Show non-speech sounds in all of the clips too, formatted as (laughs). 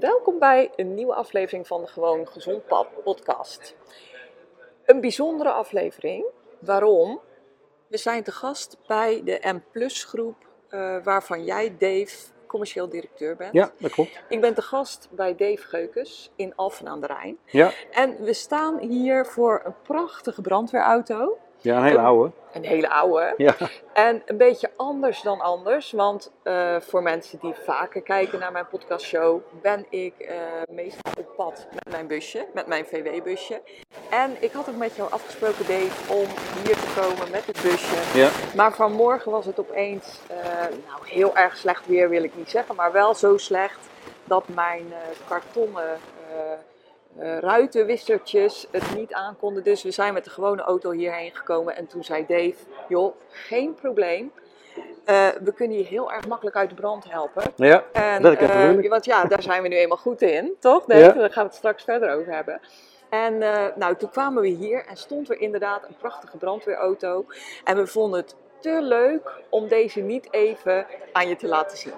Welkom bij een nieuwe aflevering van de Gewoon Gezond Pap podcast. Een bijzondere aflevering. Waarom? We zijn te gast bij de M Plus groep, uh, waarvan jij, Dave, commercieel directeur bent. Ja, dat klopt. Ik ben te gast bij Dave Geukens in Alphen aan de Rijn. Ja. En we staan hier voor een prachtige brandweerauto. Ja, een hele oude. Een hele oude. Ja. En een beetje anders dan anders, want uh, voor mensen die vaker kijken naar mijn podcastshow, ben ik uh, meestal op pad met mijn busje, met mijn VW-busje. En ik had ook met jou afgesproken, Dave, om hier te komen met het busje. Ja. Maar vanmorgen was het opeens, uh, nou heel erg slecht weer wil ik niet zeggen, maar wel zo slecht dat mijn kartonnen uh, ruitenwissertjes het niet aankonden. Dus we zijn met de gewone auto hierheen gekomen. En toen zei Dave, joh, geen probleem. Uh, we kunnen je heel erg makkelijk uit de brand helpen. Ja, en, dat uh, Want ja, daar zijn we nu eenmaal goed in, toch? Dave? Ja. Daar gaan we het straks verder over hebben. En uh, nou, toen kwamen we hier en stond er inderdaad een prachtige brandweerauto. En we vonden het te leuk om deze niet even aan je te laten zien.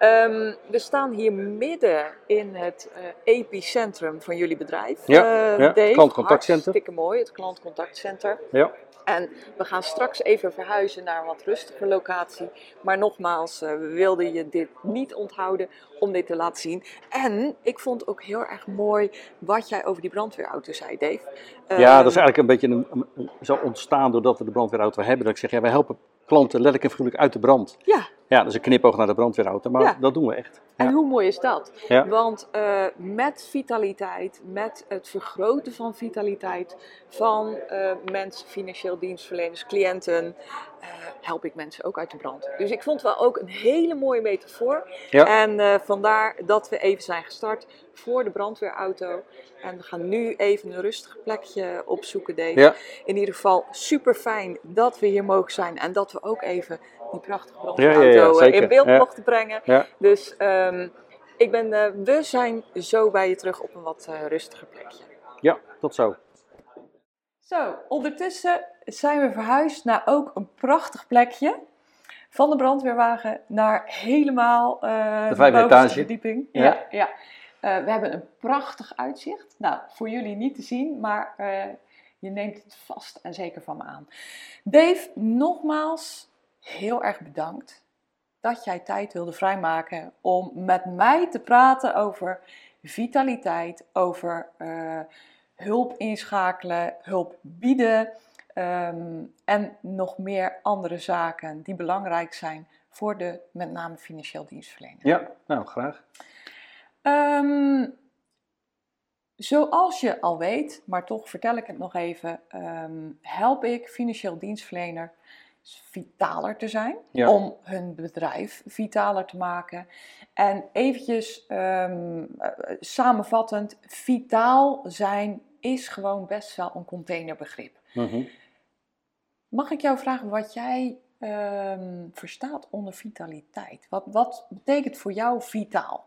Um, we staan hier midden in het uh, epicentrum van jullie bedrijf. Ja, uh, ja. Dave, klantcontactcentrum. Hartstikke mooi, het klantcontactcentrum. Ja. En we gaan straks even verhuizen naar een wat rustiger locatie. Maar nogmaals, uh, we wilden je dit niet onthouden om dit te laten zien. En ik vond ook heel erg mooi wat jij over die brandweerauto zei, Dave. Um, ja, dat is eigenlijk een beetje een, een, zo ontstaan doordat we de brandweerauto hebben. Dat ik zeg, ja, wij helpen klanten letterlijk en figuurlijk uit de brand. Ja. Ja, is een knipoog naar de brandweerauto, maar Ja. dat doen we echt. En Ja. hoe mooi is dat? Ja. Want eh, met vitaliteit, met het vergroten van vitaliteit van eh, mensen, financieel dienstverleners, cliënten, eh, help ik mensen ook uit de brand. Dus ik vond wel ook een hele mooie metafoor. En vandaar dat we even zijn gestart voor de brandweerauto. En we gaan nu even een rustig plekje opzoeken, Dave. Ja. In ieder geval super fijn dat we hier mogen zijn en dat we ook even die prachtige brandweerauto ja, eh, in beeld mochten brengen. Dus ehm, ik ben, eh, we zijn zo bij je terug op een wat eh, rustiger plekje. ja, tot zo. Zo, ondertussen zijn we verhuisd naar ook een prachtig plekje. Van de brandweerwagen naar helemaal De vijfde verdieping. Ja. Ja, ja. We hebben een prachtig uitzicht. Nou, voor jullie niet te zien, maar je neemt het vast en zeker van me aan. Dave, nogmaals heel erg bedankt dat jij tijd wilde vrijmaken om met mij te praten over vitaliteit, over eh, hulp inschakelen, hulp bieden ehm, en nog meer andere zaken die belangrijk zijn voor de met name financieel dienstverlener. Ja, nou, graag. Ehm, zoals je al weet, maar toch vertel ik het nog even, ehm, help ik financieel dienstverlener vitaler te zijn, Ja. om hun bedrijf vitaler te maken. En eventjes ehm, eh, samenvattend, vitaal zijn is gewoon best wel een containerbegrip. Mhm. Mag ik jou vragen wat jij ehm, verstaat onder vitaliteit? Wat, wat betekent voor jou vitaal?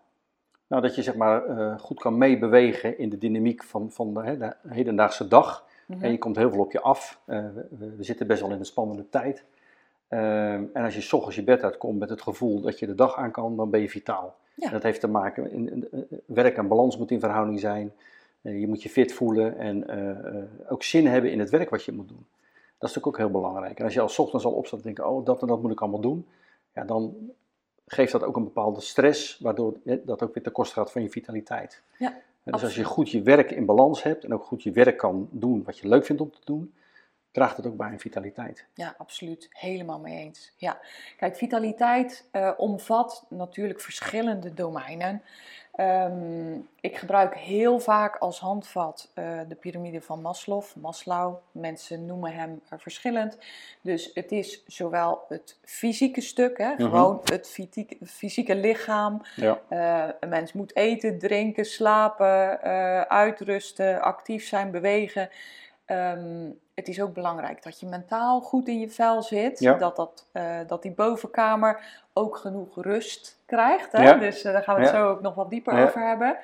Nou, dat je zeg maar eh, goed kan meebewegen in de dynamiek van, van de hedendaagse dag. Mhm. En je komt heel veel op je af. Eh, we, we- zitten best wel in een spannende tijd. Ehm, en als je 's ochtends je bed uitkomt met het gevoel dat je de dag aan kan, dan ben je vitaal. Ja. Dat heeft te maken, in, in- in- werk en balans moet in verhouding zijn. Eh, je moet je fit voelen en eh, eh, ook zin hebben in het werk wat je moet doen. Dat is natuurlijk ook heel belangrijk. En als je al 's ochtends al opstaat en denkt, oh dat en dat moet ik allemaal doen. Ja, dan geeft dat ook een bepaalde stress, waardoor dat ook weer ten koste gaat van je vitaliteit. Ja, dus als je goed je werk in balans hebt en ook goed je werk kan doen wat je leuk vindt om te doen, draagt het ook bij aan vitaliteit. Ja, absoluut. Helemaal mee eens. Ja. Kijk, vitaliteit uh, omvat natuurlijk verschillende domeinen. Ehm, ik gebruik heel vaak als handvat uh, de piramide van Maslow. Maslow, mensen noemen hem uh, verschillend. Dus het is zowel het fysieke stuk, hè, mhm. gewoon het fysieke, fysieke lichaam. Ja. Uh, een mens moet eten, drinken, slapen, uitrusten, actief zijn, bewegen. Um, het is ook belangrijk dat je mentaal goed in je vel zit. Dat, dat, uh, dat die bovenkamer ook genoeg rust krijgt. Hè? Dus uh, daar gaan we het zo ook nog wat dieper over hebben.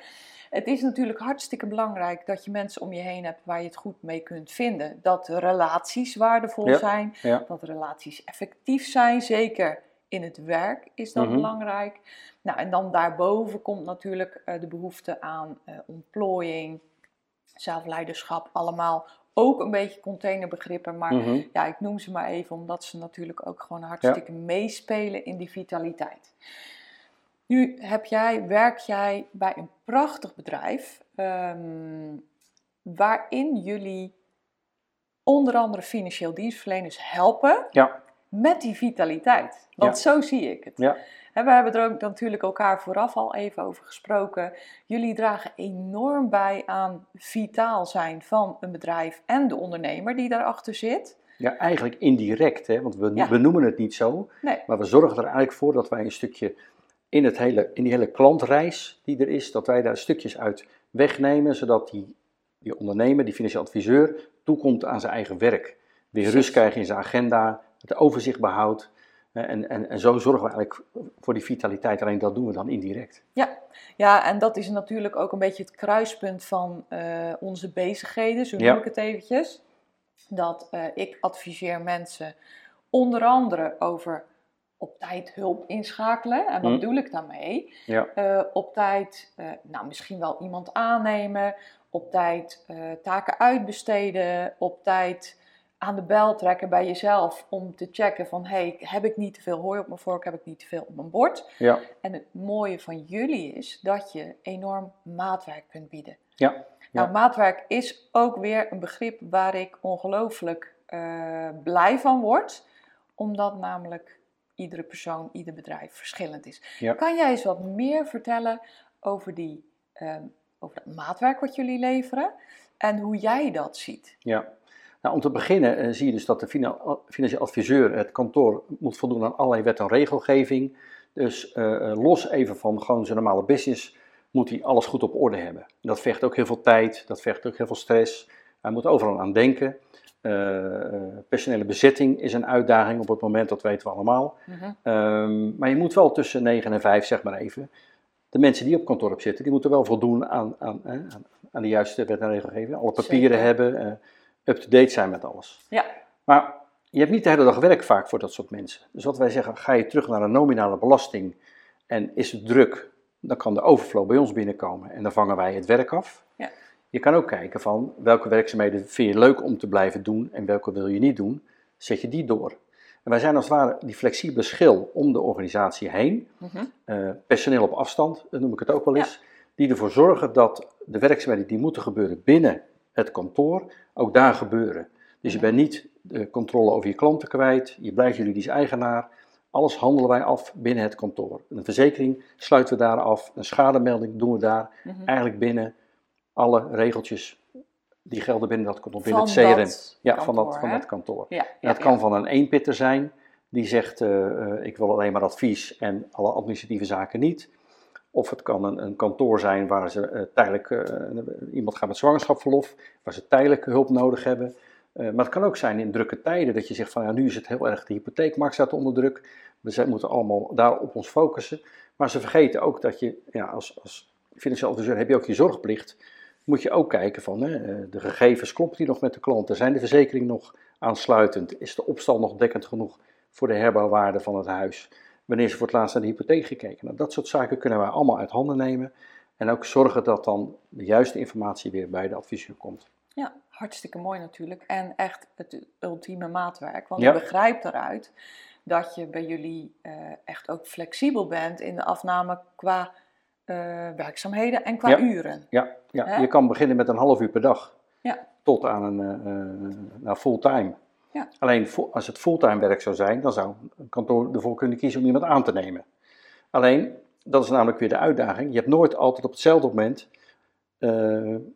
Het is natuurlijk hartstikke belangrijk dat je mensen om je heen hebt waar je het goed mee kunt vinden. Dat relaties waardevol zijn, dat relaties effectief zijn, zeker in het werk is dat mhm. belangrijk. Nou, en dan daarboven komt natuurlijk uh, de behoefte aan ontplooiing, zelfleiderschap, allemaal ook een beetje containerbegrippen, maar mhm. ja, ik noem ze maar even omdat ze natuurlijk ook gewoon hartstikke meespelen in die vitaliteit. Nu heb jij, werk jij bij een prachtig bedrijf ehm, waarin jullie onder andere financieel dienstverleners helpen ja. met die vitaliteit. Want zo zie ik het. Ja we hebben er ook natuurlijk elkaar vooraf al even over gesproken. Jullie dragen enorm bij aan vitaal zijn van een bedrijf en de ondernemer die daarachter zit. Ja, eigenlijk indirect, hè? want we, we noemen het niet zo. Maar we zorgen er eigenlijk voor dat wij een stukje in, het hele, in die hele klantreis die er is, dat wij daar stukjes uit wegnemen, zodat die, die ondernemer, die financieel adviseur, toekomt aan zijn eigen werk. Weer rust krijgt in zijn agenda, het overzicht behoudt en, en, en zo zorgen we eigenlijk voor die vitaliteit, alleen dat doen we dan indirect. Ja, ja en dat is natuurlijk ook een beetje het kruispunt van uh, onze bezigheden, zo noem ik het eventjes. Dat uh, ik adviseer mensen onder andere over op tijd hulp inschakelen. En wat hm. bedoel ik daarmee? Ja. Uh, op tijd, nou misschien wel iemand aannemen, op tijd taken uitbesteden, op tijd aan de bel trekken bij jezelf om te checken van hey, heb ik niet te veel hooi op mijn vork, heb ik niet te veel op mijn bord. Ja. En het mooie van jullie is dat je enorm maatwerk kunt bieden. Ja. Nou, maatwerk is ook weer een begrip waar ik ongelooflijk uh, blij van word, omdat namelijk iedere persoon, ieder bedrijf verschillend is. Ja. Kan jij eens wat meer vertellen over, die, uh, over dat maatwerk wat jullie leveren en hoe jij dat ziet? Ja. Nou, om te beginnen uh, zie je dus dat de financieel adviseur, het kantoor, moet voldoen aan allerlei wet en regelgeving. Dus uh, los even van gewoon zijn normale business, moet hij alles goed op orde hebben. Dat vergt ook heel veel tijd, dat vergt ook heel veel stress. Hij moet overal aan denken. personele bezetting is een uitdaging op het moment, dat weten we allemaal. Mhm. Ehm, maar je moet wel tussen 9 en 5, zeg maar even, de mensen die op kantoor op zitten, die moeten wel voldoen aan, aan, aan, aan de juiste wet en regelgeving. Alle papieren hebben, up-to-date zijn met alles. Ja. Maar je hebt niet de hele dag werk vaak voor dat soort mensen. Dus wat wij zeggen, ga je terug naar een nominale belasting en is het druk, dan kan de overflow bij ons binnenkomen en dan vangen wij het werk af. Ja. Je kan ook kijken van welke werkzaamheden vind je leuk om te blijven doen en welke wil je niet doen, zet je die door. En wij zijn als het ware die flexibele schil om de organisatie heen, uh personeel op afstand, noem ik het ook wel eens, die ervoor zorgen dat de werkzaamheden die moeten gebeuren binnen het kantoor ook daar gebeuren. Dus je bent niet de controle over je klanten kwijt, je blijft juridisch eigenaar. Alles handelen wij af binnen het kantoor. Een verzekering sluiten we daar af, een schademelding doen we daar. Mhm. Eigenlijk binnen alle regeltjes die gelden binnen dat kantoor, binnen het CRM. ja, van, dat, van het kantoor. Ja, en dat kan van een eenpitter zijn, die zegt uh, ik wil alleen maar advies en alle administratieve zaken niet. Of het kan een, een kantoor zijn waar ze uh, tijdelijk, uh, iemand gaat met zwangerschapsverlof, waar ze tijdelijk hulp nodig hebben. Uh, maar het kan ook zijn in drukke tijden dat je zegt van ja, nu is het heel erg, de hypotheekmarkt staat onder druk. We moeten allemaal daar op ons focussen. Maar ze vergeten ook dat je ja, als, als financieel adviseur heb je ook je zorgplicht. Moet je ook kijken van hè, de gegevens, klopt die nog met de klanten? Zijn de verzekeringen nog aansluitend? Is de opstal nog dekkend genoeg voor de herbouwwaarde van het huis? Wanneer ze voor het laatst naar de hypotheek gekeken. Nou, dat soort zaken kunnen wij allemaal uit handen nemen en ook zorgen dat dan de juiste informatie weer bij de adviseur komt. Ja, hartstikke mooi natuurlijk. En echt het ultieme maatwerk. Want je begrijpt eruit dat je bij jullie eh, echt ook flexibel bent in de afname qua eh, werkzaamheden en qua Ja. uren. Ja, ja. Je kan beginnen met een half uur per dag. Ja. Tot aan een nou, fulltime. Ja. Alleen als het fulltime werk zou zijn, dan zou een kantoor ervoor kunnen kiezen om iemand aan te nemen. Alleen, dat is namelijk weer de uitdaging. Je hebt nooit altijd op hetzelfde moment eh, een,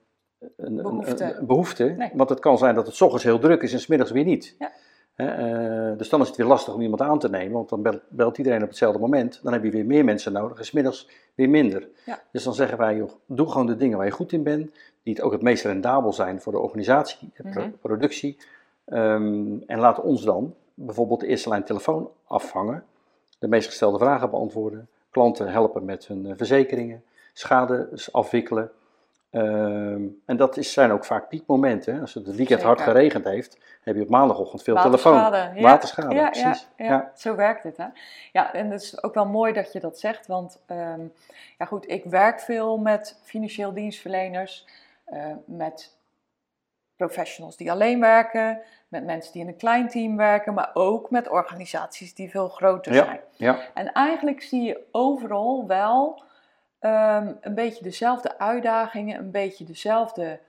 Behoefte. een- een behoefte. Nee. Want het kan zijn dat het 's ochtends heel druk is en 's middags weer niet. Ja. Eh, dus dan is het weer lastig om iemand aan te nemen, want dan belt, belt iedereen op hetzelfde moment. Dan heb je weer meer mensen nodig en 's middags weer minder. Ja. Dus dan zeggen wij, joh, doe gewoon de dingen waar je goed in bent, die het ook het meest rendabel zijn voor de organisatie, de Mhm. productie. Ehm, en laat ons dan bijvoorbeeld de eerste lijn telefoon afvangen, de meest gestelde vragen beantwoorden, klanten helpen met hun eh, verzekeringen, schade afwikkelen. Ehm, en dat is, zijn ook vaak piekmomenten. hè. Als het het weekend hard geregend heeft, heb je op maandagochtend veel telefoon. Waterschade, ja. Waterschade, ja, precies. Ja, zo werkt het. Hè? Ja, en het is ook wel mooi dat je dat zegt, want ehm, ja, goed, ik werk veel met financieel dienstverleners, eh, met professionals die alleen werken, met mensen die in een klein team werken, maar ook met organisaties die veel groter Ja. zijn. Ja, En eigenlijk zie je overal wel ehm, een beetje dezelfde uitdagingen, een beetje dezelfde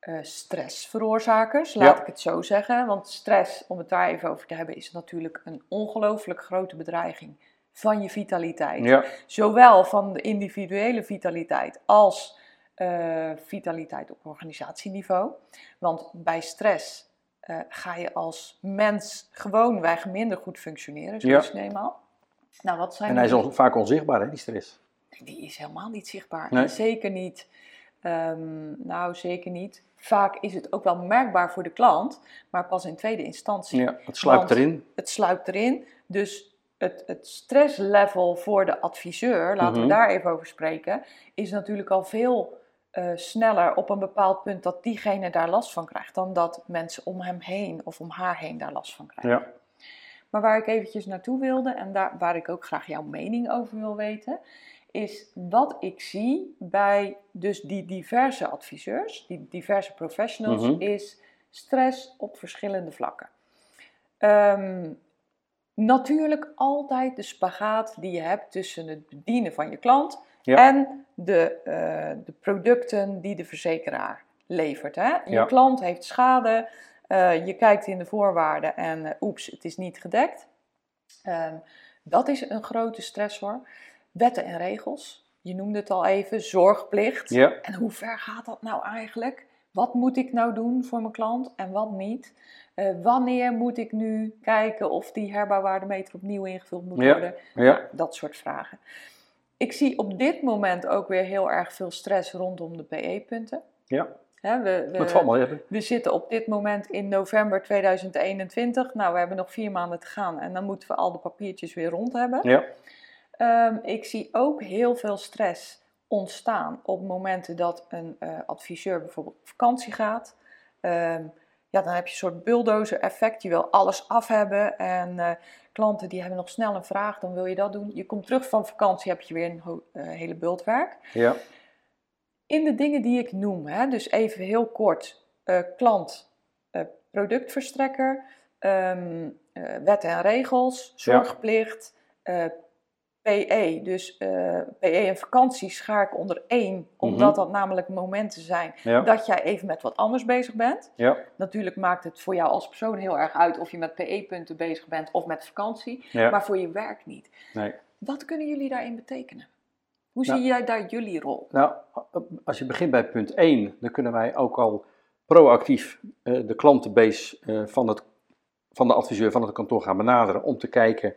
eh, stressveroorzakers, laat Ja. ik het zo zeggen. Want stress, om het daar even over te hebben, is natuurlijk een ongelooflijk grote bedreiging van je vitaliteit. ja, Zowel van de individuele vitaliteit als eh, vitaliteit op organisatieniveau. Want bij stress eh, ga je als mens gewoonweg minder goed functioneren, zo Ja. eenmaal. Nou, wat zijn en hij is al vaak onzichtbaar, hè, die stress. die is helemaal niet zichtbaar. Nee. En zeker niet, ehm, nou zeker niet. Vaak is het ook wel merkbaar voor de klant, maar pas in tweede instantie. Ja, het sluipt erin. Het sluipt erin, dus het, het stresslevel voor de adviseur, laten Mhm. we daar even over spreken, is natuurlijk al veel eh, sneller op een bepaald punt dat diegene daar last van krijgt, dan dat mensen om hem heen of om haar heen daar last van krijgen. Ja, Maar waar ik eventjes naartoe wilde en daar, waar ik ook graag jouw mening over wil weten, is wat ik zie bij dus die diverse adviseurs, die diverse professionals, Mhm. is stress op verschillende vlakken. Ehm, natuurlijk altijd de spagaat die je hebt tussen het bedienen van je klant Ja. en de, eh, de producten die de verzekeraar levert. Hè? Je Ja. klant heeft schade, eh, je kijkt in de voorwaarden en eh, oeps, het is niet gedekt. Ehm, dat is een grote stressor. Wetten en regels, je noemde het al even, zorgplicht. ja, En hoe ver gaat dat nou eigenlijk? Wat moet ik nou doen voor mijn klant en wat niet? Wanneer moet ik nu kijken of die herbouwwaardemeter opnieuw ingevuld moet Ja. worden? ja, Dat soort vragen. Ik zie op dit moment ook weer heel erg veel stress rondom de PE-punten. ja. Hè, we, we, wel even. we zitten op dit moment in november 2021. Nou, we hebben nog vier maanden te gaan en dan moeten we al de papiertjes weer rond hebben. Ja, Ehm, ik zie ook heel veel stress ontstaan op momenten dat een eh, adviseur bijvoorbeeld op vakantie gaat. Ehm, ja, dan heb je een soort bulldozer effect. Je wil alles af hebben en eh, klanten die hebben nog snel een vraag, dan wil je dat doen. Je komt terug van vakantie, heb je weer een eh, hele bult werk. ja, In de dingen die ik noem, hè, dus even heel kort, eh, klant, productverstrekker, ehm, eh, wetten en regels, zorgplicht, eh, PE, dus eh, PE en vakantie schaar ik onder één, omdat dat namelijk momenten zijn Mhm. ja, dat jij even met wat anders bezig bent. ja, Natuurlijk maakt het voor jou als persoon heel erg uit of je met PE-punten bezig bent of met vakantie, ja. maar voor je werk niet. Nee. Wat kunnen jullie daarin betekenen? Hoe Nou, zie jij daar jullie rol? Nou, als je begint bij punt 1, dan kunnen wij ook al proactief eh, de klantenbase eh, van, het, van de adviseur van het kantoor gaan benaderen om te kijken,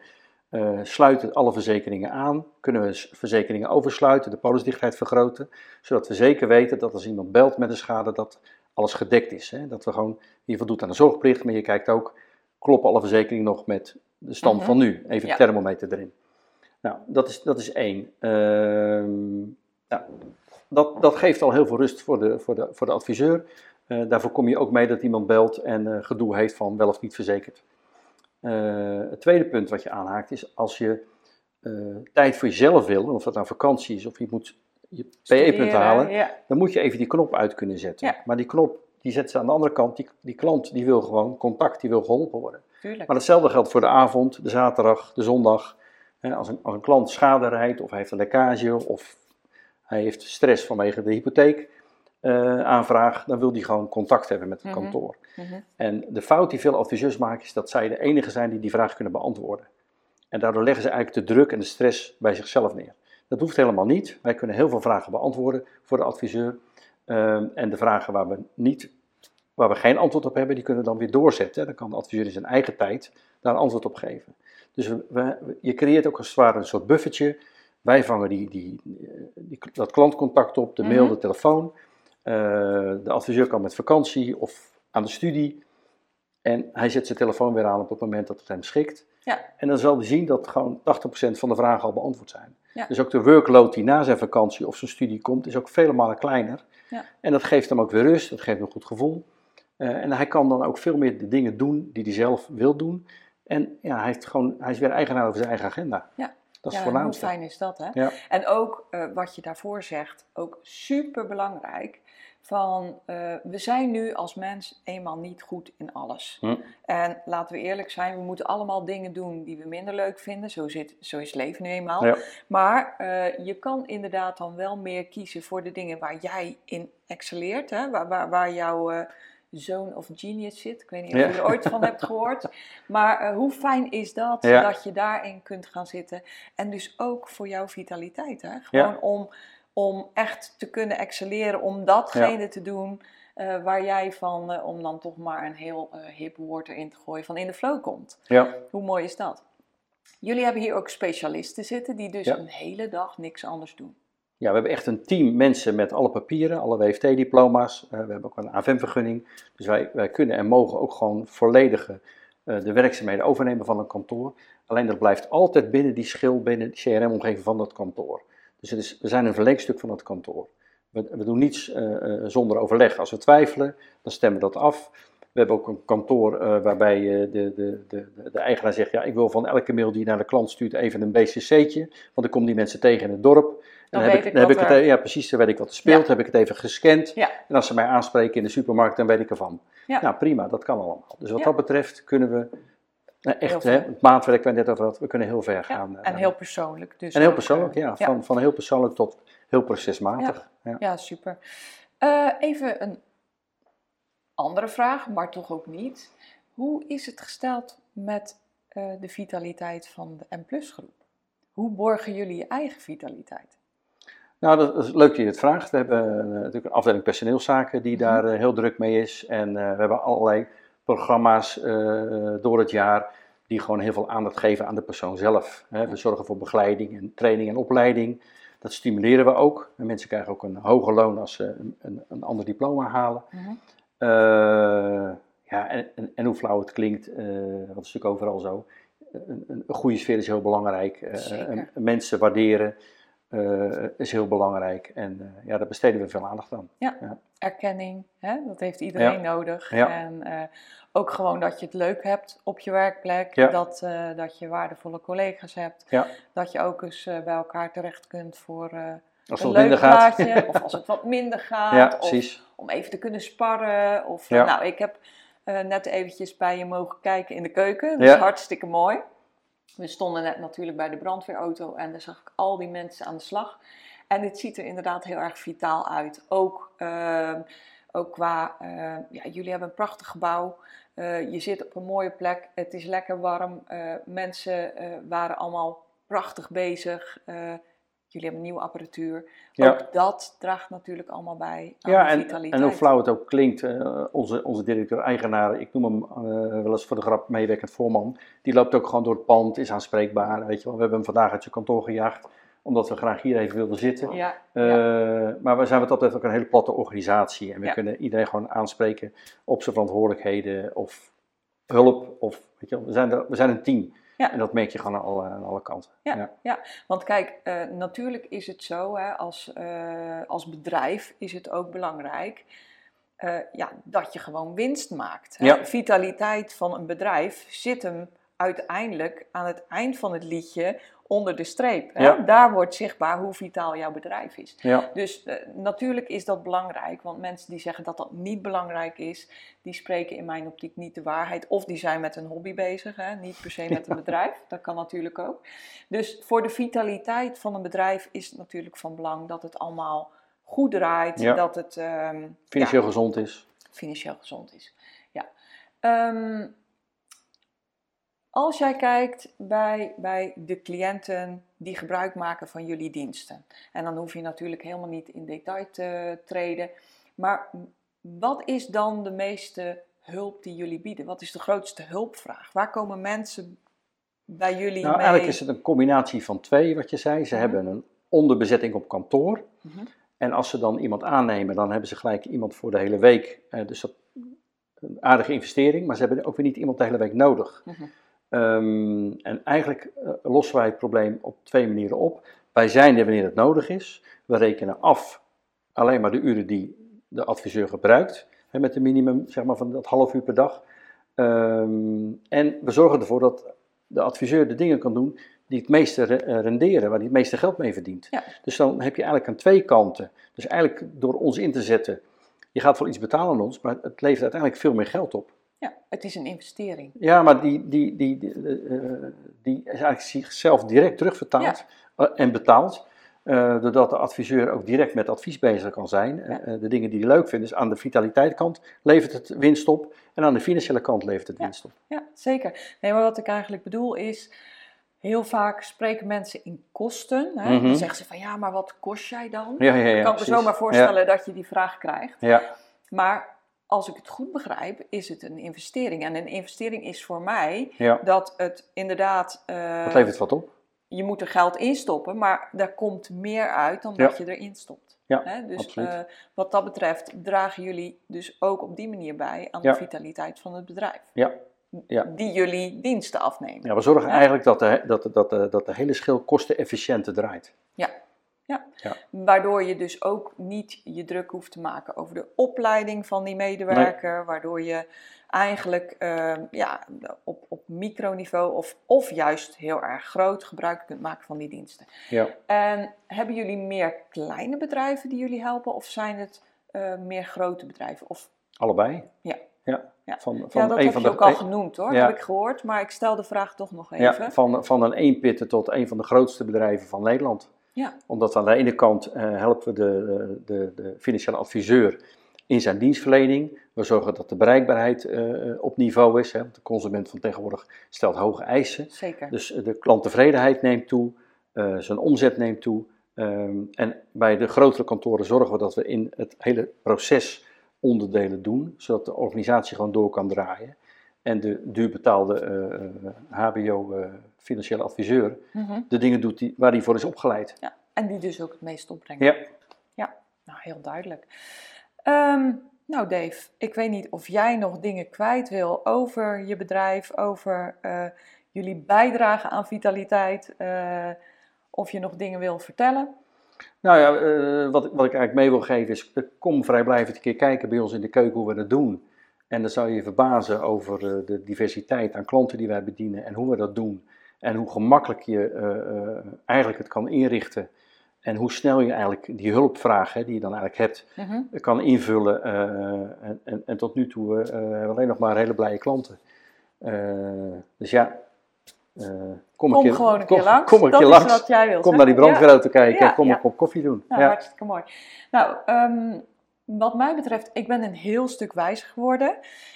eh, sluiten alle verzekeringen aan? Kunnen we verzekeringen oversluiten, de polisdichtheid vergroten, zodat we zeker weten dat als iemand belt met een schade, dat alles gedekt is. Hè? Dat we gewoon, je voldoet aan de zorgplicht, maar je kijkt ook, kloppen alle verzekeringen nog met de stand Mhm. van nu? Even Ja. de thermometer erin. Nou, dat is, dat is één. Ehm, nou, dat, dat geeft al heel veel rust voor de, voor de, voor de adviseur. Eh, daarvoor kom je ook mee dat iemand belt en eh, gedoe heeft van wel of niet verzekerd. Eh, het tweede punt wat je aanhaakt is als je eh, tijd voor jezelf wil, of dat nou vakantie is of je moet je PE-punten Studeren, halen, Ja. dan moet je even die knop uit kunnen zetten. Ja. Maar die knop, die zet ze aan de andere kant, die, die klant die wil gewoon contact, die wil geholpen worden. tuurlijk. Maar hetzelfde geldt voor de avond, de zaterdag, de zondag. Hè, Als een, als een klant schade rijdt of hij heeft een lekkage of hij heeft stress vanwege de hypotheek eh, aanvraag, dan wil hij gewoon contact hebben met het Mhm. kantoor. Mhm. En de fout die veel adviseurs maken is dat zij de enige zijn die die vraag kunnen beantwoorden. En daardoor leggen ze eigenlijk de druk en de stress bij zichzelf neer. Dat hoeft helemaal niet. Wij kunnen heel veel vragen beantwoorden voor de adviseur. Ehm, en de vragen waar we, niet, waar we geen antwoord op hebben, die kunnen we dan weer doorzetten. Dan kan de adviseur in zijn eigen tijd daar een antwoord op geven. Dus we, we- je creëert ook als het ware een soort buffertje. Wij vangen die, die, die, dat klantcontact op, de mail, Mhm. de telefoon. Eh, de adviseur kan met vakantie of aan de studie. En hij zet zijn telefoon weer aan op het moment dat het hem schikt. Ja. En dan zal hij zien dat gewoon 80% van de vragen al beantwoord zijn. Ja. Dus ook de workload die na zijn vakantie of zijn studie komt, is ook vele malen kleiner. Ja. En dat geeft hem ook weer rust, dat geeft hem een goed gevoel. Eh, en hij kan dan ook veel meer de dingen doen die hij zelf wil doen. En ja, hij, heeft gewoon, hij is weer eigenaar over zijn eigen agenda. Ja. Dat is ja, het hoe fijn is dat, hè? En ook eh, wat je daarvoor zegt, ook super belangrijk. Van eh, we zijn nu als mens eenmaal niet goed in alles. Hm. En laten we eerlijk zijn, we moeten allemaal dingen doen die we minder leuk vinden. Zo, zit, zo is het leven nu eenmaal. Ja. Maar eh, je kan inderdaad dan wel meer kiezen voor de dingen waar jij in excelleert. Hè? Waar, waar, waar jouw eh zone of genius zit. Ik weet niet of Ja. je er ooit van hebt (laughs) gehoord. Maar hoe fijn is dat, Ja. dat je daarin kunt gaan zitten. En dus ook voor jouw vitaliteit. Hè? Gewoon om, om echt te kunnen excelleren, om datgene te doen eh, waar jij van, eh, om dan toch maar een heel eh, hip woord erin te gooien, van in de flow komt. Ja. Hoe mooi is dat? Jullie hebben hier ook specialisten zitten die dus Ja. een hele dag niks anders doen. Ja, we hebben echt een team mensen met alle papieren, alle WFT-diploma's. We hebben ook een AFM-vergunning. Dus wij, wij kunnen en mogen ook gewoon volledige de werkzaamheden overnemen van een kantoor. Alleen dat blijft altijd binnen die schil, binnen die CRM-omgeving van dat kantoor. Dus het is, we zijn een verlengstuk van het kantoor. We, we doen niets eh, eh, zonder overleg. Als we twijfelen, dan stemmen we dat af. We hebben ook een kantoor eh, waarbij de, de, de, de eigenaar zegt: Ja, ik wil van elke mail die je naar de klant stuurt even een BCC'tje. Want ik kom die mensen tegen in het dorp. Dan heb weet ik, ik dan heb ik het, er- ja, precies, dan weet ik wat er speelt. Ja. Heb ik het even gescand. Ja. En als ze mij aanspreken in de supermarkt, dan weet ik ervan. Ja. Nou, prima, dat kan allemaal. Dus wat dat betreft kunnen we Heel echt, hè, het maatwerk waar net over hadden, we kunnen heel ver gaan. eh, en daarmee. heel persoonlijk. Dus en heel persoonlijk, eh, ja. Van, van heel persoonlijk tot heel procesmatig. Ja. Ja, super. Eh, even een andere vraag, maar toch ook niet. Hoe is het gesteld met de vitaliteit van de M-plus groep? Hoe borgen jullie je eigen vitaliteit? Nou, dat is leuk dat je het vraagt. We hebben natuurlijk een afdeling personeelszaken die Mhm. daar heel druk mee is. En we hebben allerlei programma's eh, door het jaar die gewoon heel veel aandacht geven aan de persoon zelf. Hè. We zorgen voor begeleiding en training en opleiding. Dat stimuleren we ook. En mensen krijgen ook een hoger loon als ze een, een, een ander diploma halen. Mhm. Eh, ja, en, en, en hoe flauw het klinkt, eh dat is natuurlijk overal zo. Een, een, goede sfeer is heel belangrijk. Eh, mensen waarderen eh, is heel belangrijk. En eh, ja, daar besteden we veel aandacht aan. Erkenning, hè? dat heeft iedereen nodig. Ja. En eh, ook gewoon dat je het leuk hebt op je werkplek. Ja. Dat, dat je waardevolle collega's hebt. Ja. Dat je ook eens bij elkaar terecht kunt voor Als het een leuk plaatje. (laughs) of als het wat minder gaat. ja, of om even te kunnen sparren. Of, Ja. nou, ik heb net eventjes bij je mogen kijken in de keuken. Dat is Ja. hartstikke mooi. We stonden net natuurlijk bij de brandweerauto en daar zag ik al die mensen aan de slag. En het ziet er inderdaad heel erg vitaal uit. Ook, ehm, ook qua, eh, ja, jullie hebben een prachtig gebouw. Eh, je zit op een mooie plek. Het is lekker warm. Eh, mensen eh, waren allemaal prachtig bezig. Jullie hebben nieuwe apparatuur. Ja. Ook dat draagt natuurlijk allemaal bij aan Ja, de en, vitaliteit. en hoe flauw het ook klinkt, eh, onze, onze directeur-eigenaar, ik noem hem eh, wel eens voor de grap meewerkend voorman, die loopt ook gewoon door het pand, is aanspreekbaar. Weet je wel. We hebben hem vandaag uit zijn kantoor gejaagd, omdat we graag hier even wilden zitten. Ja, Eh, ja. Maar we zijn wat dat betreft ook een hele platte organisatie. En we kunnen iedereen gewoon aanspreken op zijn verantwoordelijkheden of hulp. Of, weet je wel, we, zijn er, we zijn een team. Ja. En dat merk je gewoon aan alle, aan alle kanten. Ja. Want kijk, eh, natuurlijk is het zo, hè, als, eh, als bedrijf is het ook belangrijk eh, ja, dat je gewoon winst maakt. Hè. Ja. Vitaliteit van een bedrijf zit hem uiteindelijk aan het eind van het liedje onder de streep. Hè? Ja. Daar wordt zichtbaar hoe vitaal jouw bedrijf is. Ja, Dus eh, natuurlijk is dat belangrijk, want mensen die zeggen dat dat niet belangrijk is, die spreken in mijn optiek niet de waarheid. Of die zijn met een hobby bezig, hè? niet per se met een bedrijf. Dat kan natuurlijk ook. Dus voor de vitaliteit van een bedrijf is het natuurlijk van belang dat het allemaal goed draait, Ja. dat het ehm, financieel gezond is. financieel gezond is. Ja. Ehm, als jij kijkt bij, bij de cliënten die gebruik maken van jullie diensten, en dan hoef je natuurlijk helemaal niet in detail te treden, maar wat is dan de meeste hulp die jullie bieden? Wat is de grootste hulpvraag? Waar komen mensen bij jullie Nou, mee? eigenlijk is het een combinatie van twee, wat je zei. Ze Mhm. hebben een onderbezetting op kantoor. Mhm. En als ze dan iemand aannemen, dan hebben ze gelijk iemand voor de hele week. Eh, dus dat een aardige investering, maar ze hebben ook weer niet iemand de hele week nodig. Mhm. Ehm, en eigenlijk eh, lossen wij het probleem op twee manieren op. Wij zijn er wanneer het nodig is. We rekenen af alleen maar de uren die de adviseur gebruikt. Hè, met een minimum zeg maar, van dat half uur per dag. Ehm, en we zorgen ervoor dat de adviseur de dingen kan doen die het meeste eh, renderen, waar hij het meeste geld mee verdient. Ja. Dus dan heb je eigenlijk aan twee kanten. Dus eigenlijk door ons in te zetten, je gaat wel iets betalen aan ons, maar het levert uiteindelijk veel meer geld op. Ja, het is een investering. Ja, maar die, die, die, die, eh, die is eigenlijk zichzelf direct terugvertaald eh, en betaald. eh, doordat de adviseur ook direct met advies bezig kan zijn. Ja. de dingen die hij leuk vindt. Dus aan de vitaliteitskant levert het winst op. En aan de financiële kant levert het Ja. winst op. Ja, zeker. Nee, maar wat ik eigenlijk bedoel is, heel vaak spreken mensen in kosten. Hè? Mhm. Dan zeggen ze van, ja, maar wat kost jij dan? Ja, ik kan me zomaar voorstellen dat je die vraag krijgt. Ja, Maar als ik het goed begrijp, is het een investering. En een investering is voor mij ja. dat het inderdaad, eh, Dat levert wat op. je moet er geld in stoppen, maar daar komt meer uit dan Ja. dat je erin stopt. Ja, Hè? Dus eh, wat dat betreft dragen jullie dus ook op die manier bij aan de vitaliteit van het bedrijf. Ja, ja. Die jullie diensten afnemen. Ja, we zorgen eigenlijk dat de, dat, de- dat, de, dat de hele schil kostenefficiënter draait. Ja. Ja. Ja. Waardoor je dus ook niet je druk hoeft te maken over de opleiding van die medewerker. Waardoor je eigenlijk ehm, ja, op, op microniveau of, of juist heel erg groot gebruik kunt maken van die diensten. Ja. En hebben jullie meer kleine bedrijven die jullie helpen of zijn het eh, meer grote bedrijven? Of, Allebei. Ja. Ja, Ja. Van, van ja, dat een heb van je de, ook al genoemd hoor, ja. heb ik gehoord. Maar ik stel de vraag toch nog even. Ja, van, van een eenpitter tot een van de grootste bedrijven van Nederland. Ja. Omdat aan de ene kant eh, helpen we de, de, de financiële adviseur in zijn dienstverlening. We zorgen dat de bereikbaarheid eh, op niveau is. Hè, de consument van tegenwoordig stelt hoge eisen. Zeker. Dus eh, de klanttevredenheid neemt toe, eh, zijn omzet neemt toe. Ehm, en bij de grotere kantoren zorgen we dat we in het hele proces onderdelen doen, zodat de organisatie gewoon door kan draaien. En de duurbetaalde eh, eh, HBO-financiële adviseur Mhm. de dingen doet die, waar hij voor is opgeleid. Ja. En die dus ook het meest opbrengen. Ja, Nou, heel duidelijk. Ehm, nou, Dave, ik weet niet of jij nog dingen kwijt wil over je bedrijf, over eh, jullie bijdrage aan vitaliteit, eh, of je nog dingen wil vertellen. nou ja, eh, wat, ik- wat ik eigenlijk mee wil geven is, kom vrijblijvend een keer kijken bij ons in de keuken hoe we dat doen. En dan zou je verbazen over de diversiteit aan klanten die wij bedienen en hoe we dat doen. En hoe gemakkelijk je eh, eigenlijk het kan inrichten. En hoe snel je eigenlijk die hulpvraag hè, die je dan eigenlijk hebt, Mhm. kan invullen. eh, en, en, en tot nu toe hebben we alleen nog maar hele blije klanten. Dus ja, kom, keer, gewoon een kom, keer langs. Kom een dat keer is langs. wat jij wil Kom naar die. Ja. brandweerauto kijken Ja, en kom ja. een kop koffie doen. Nou, ja. hartstikke mooi. Nou, ehm, wat mij betreft, ik ben een heel stuk wijzer geworden.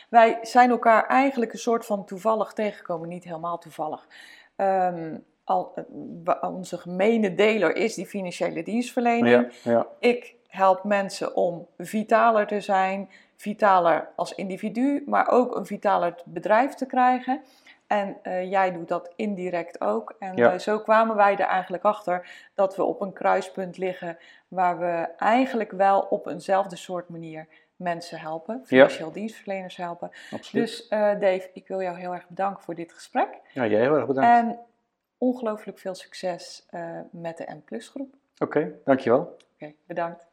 Wij zijn elkaar eigenlijk een soort van toevallig tegengekomen, niet helemaal toevallig. Ehm, al, eh, onze gemene deler is die financiële dienstverlening. Ja, ja, Ik help mensen om vitaler te zijn, vitaler als individu, maar ook een vitaler bedrijf te krijgen. En eh, jij doet dat indirect ook. En Ja. eh, zo kwamen wij er eigenlijk achter dat we op een kruispunt liggen waar we eigenlijk wel op eenzelfde soort manier mensen helpen, financieel dienstverleners helpen. absoluut. Dus eh, Dave, ik wil jou heel erg bedanken voor dit gesprek. ja, jij heel erg bedankt. En ongelooflijk veel succes eh, met de M Plus groep. Oké, dankjewel. Oké, bedankt.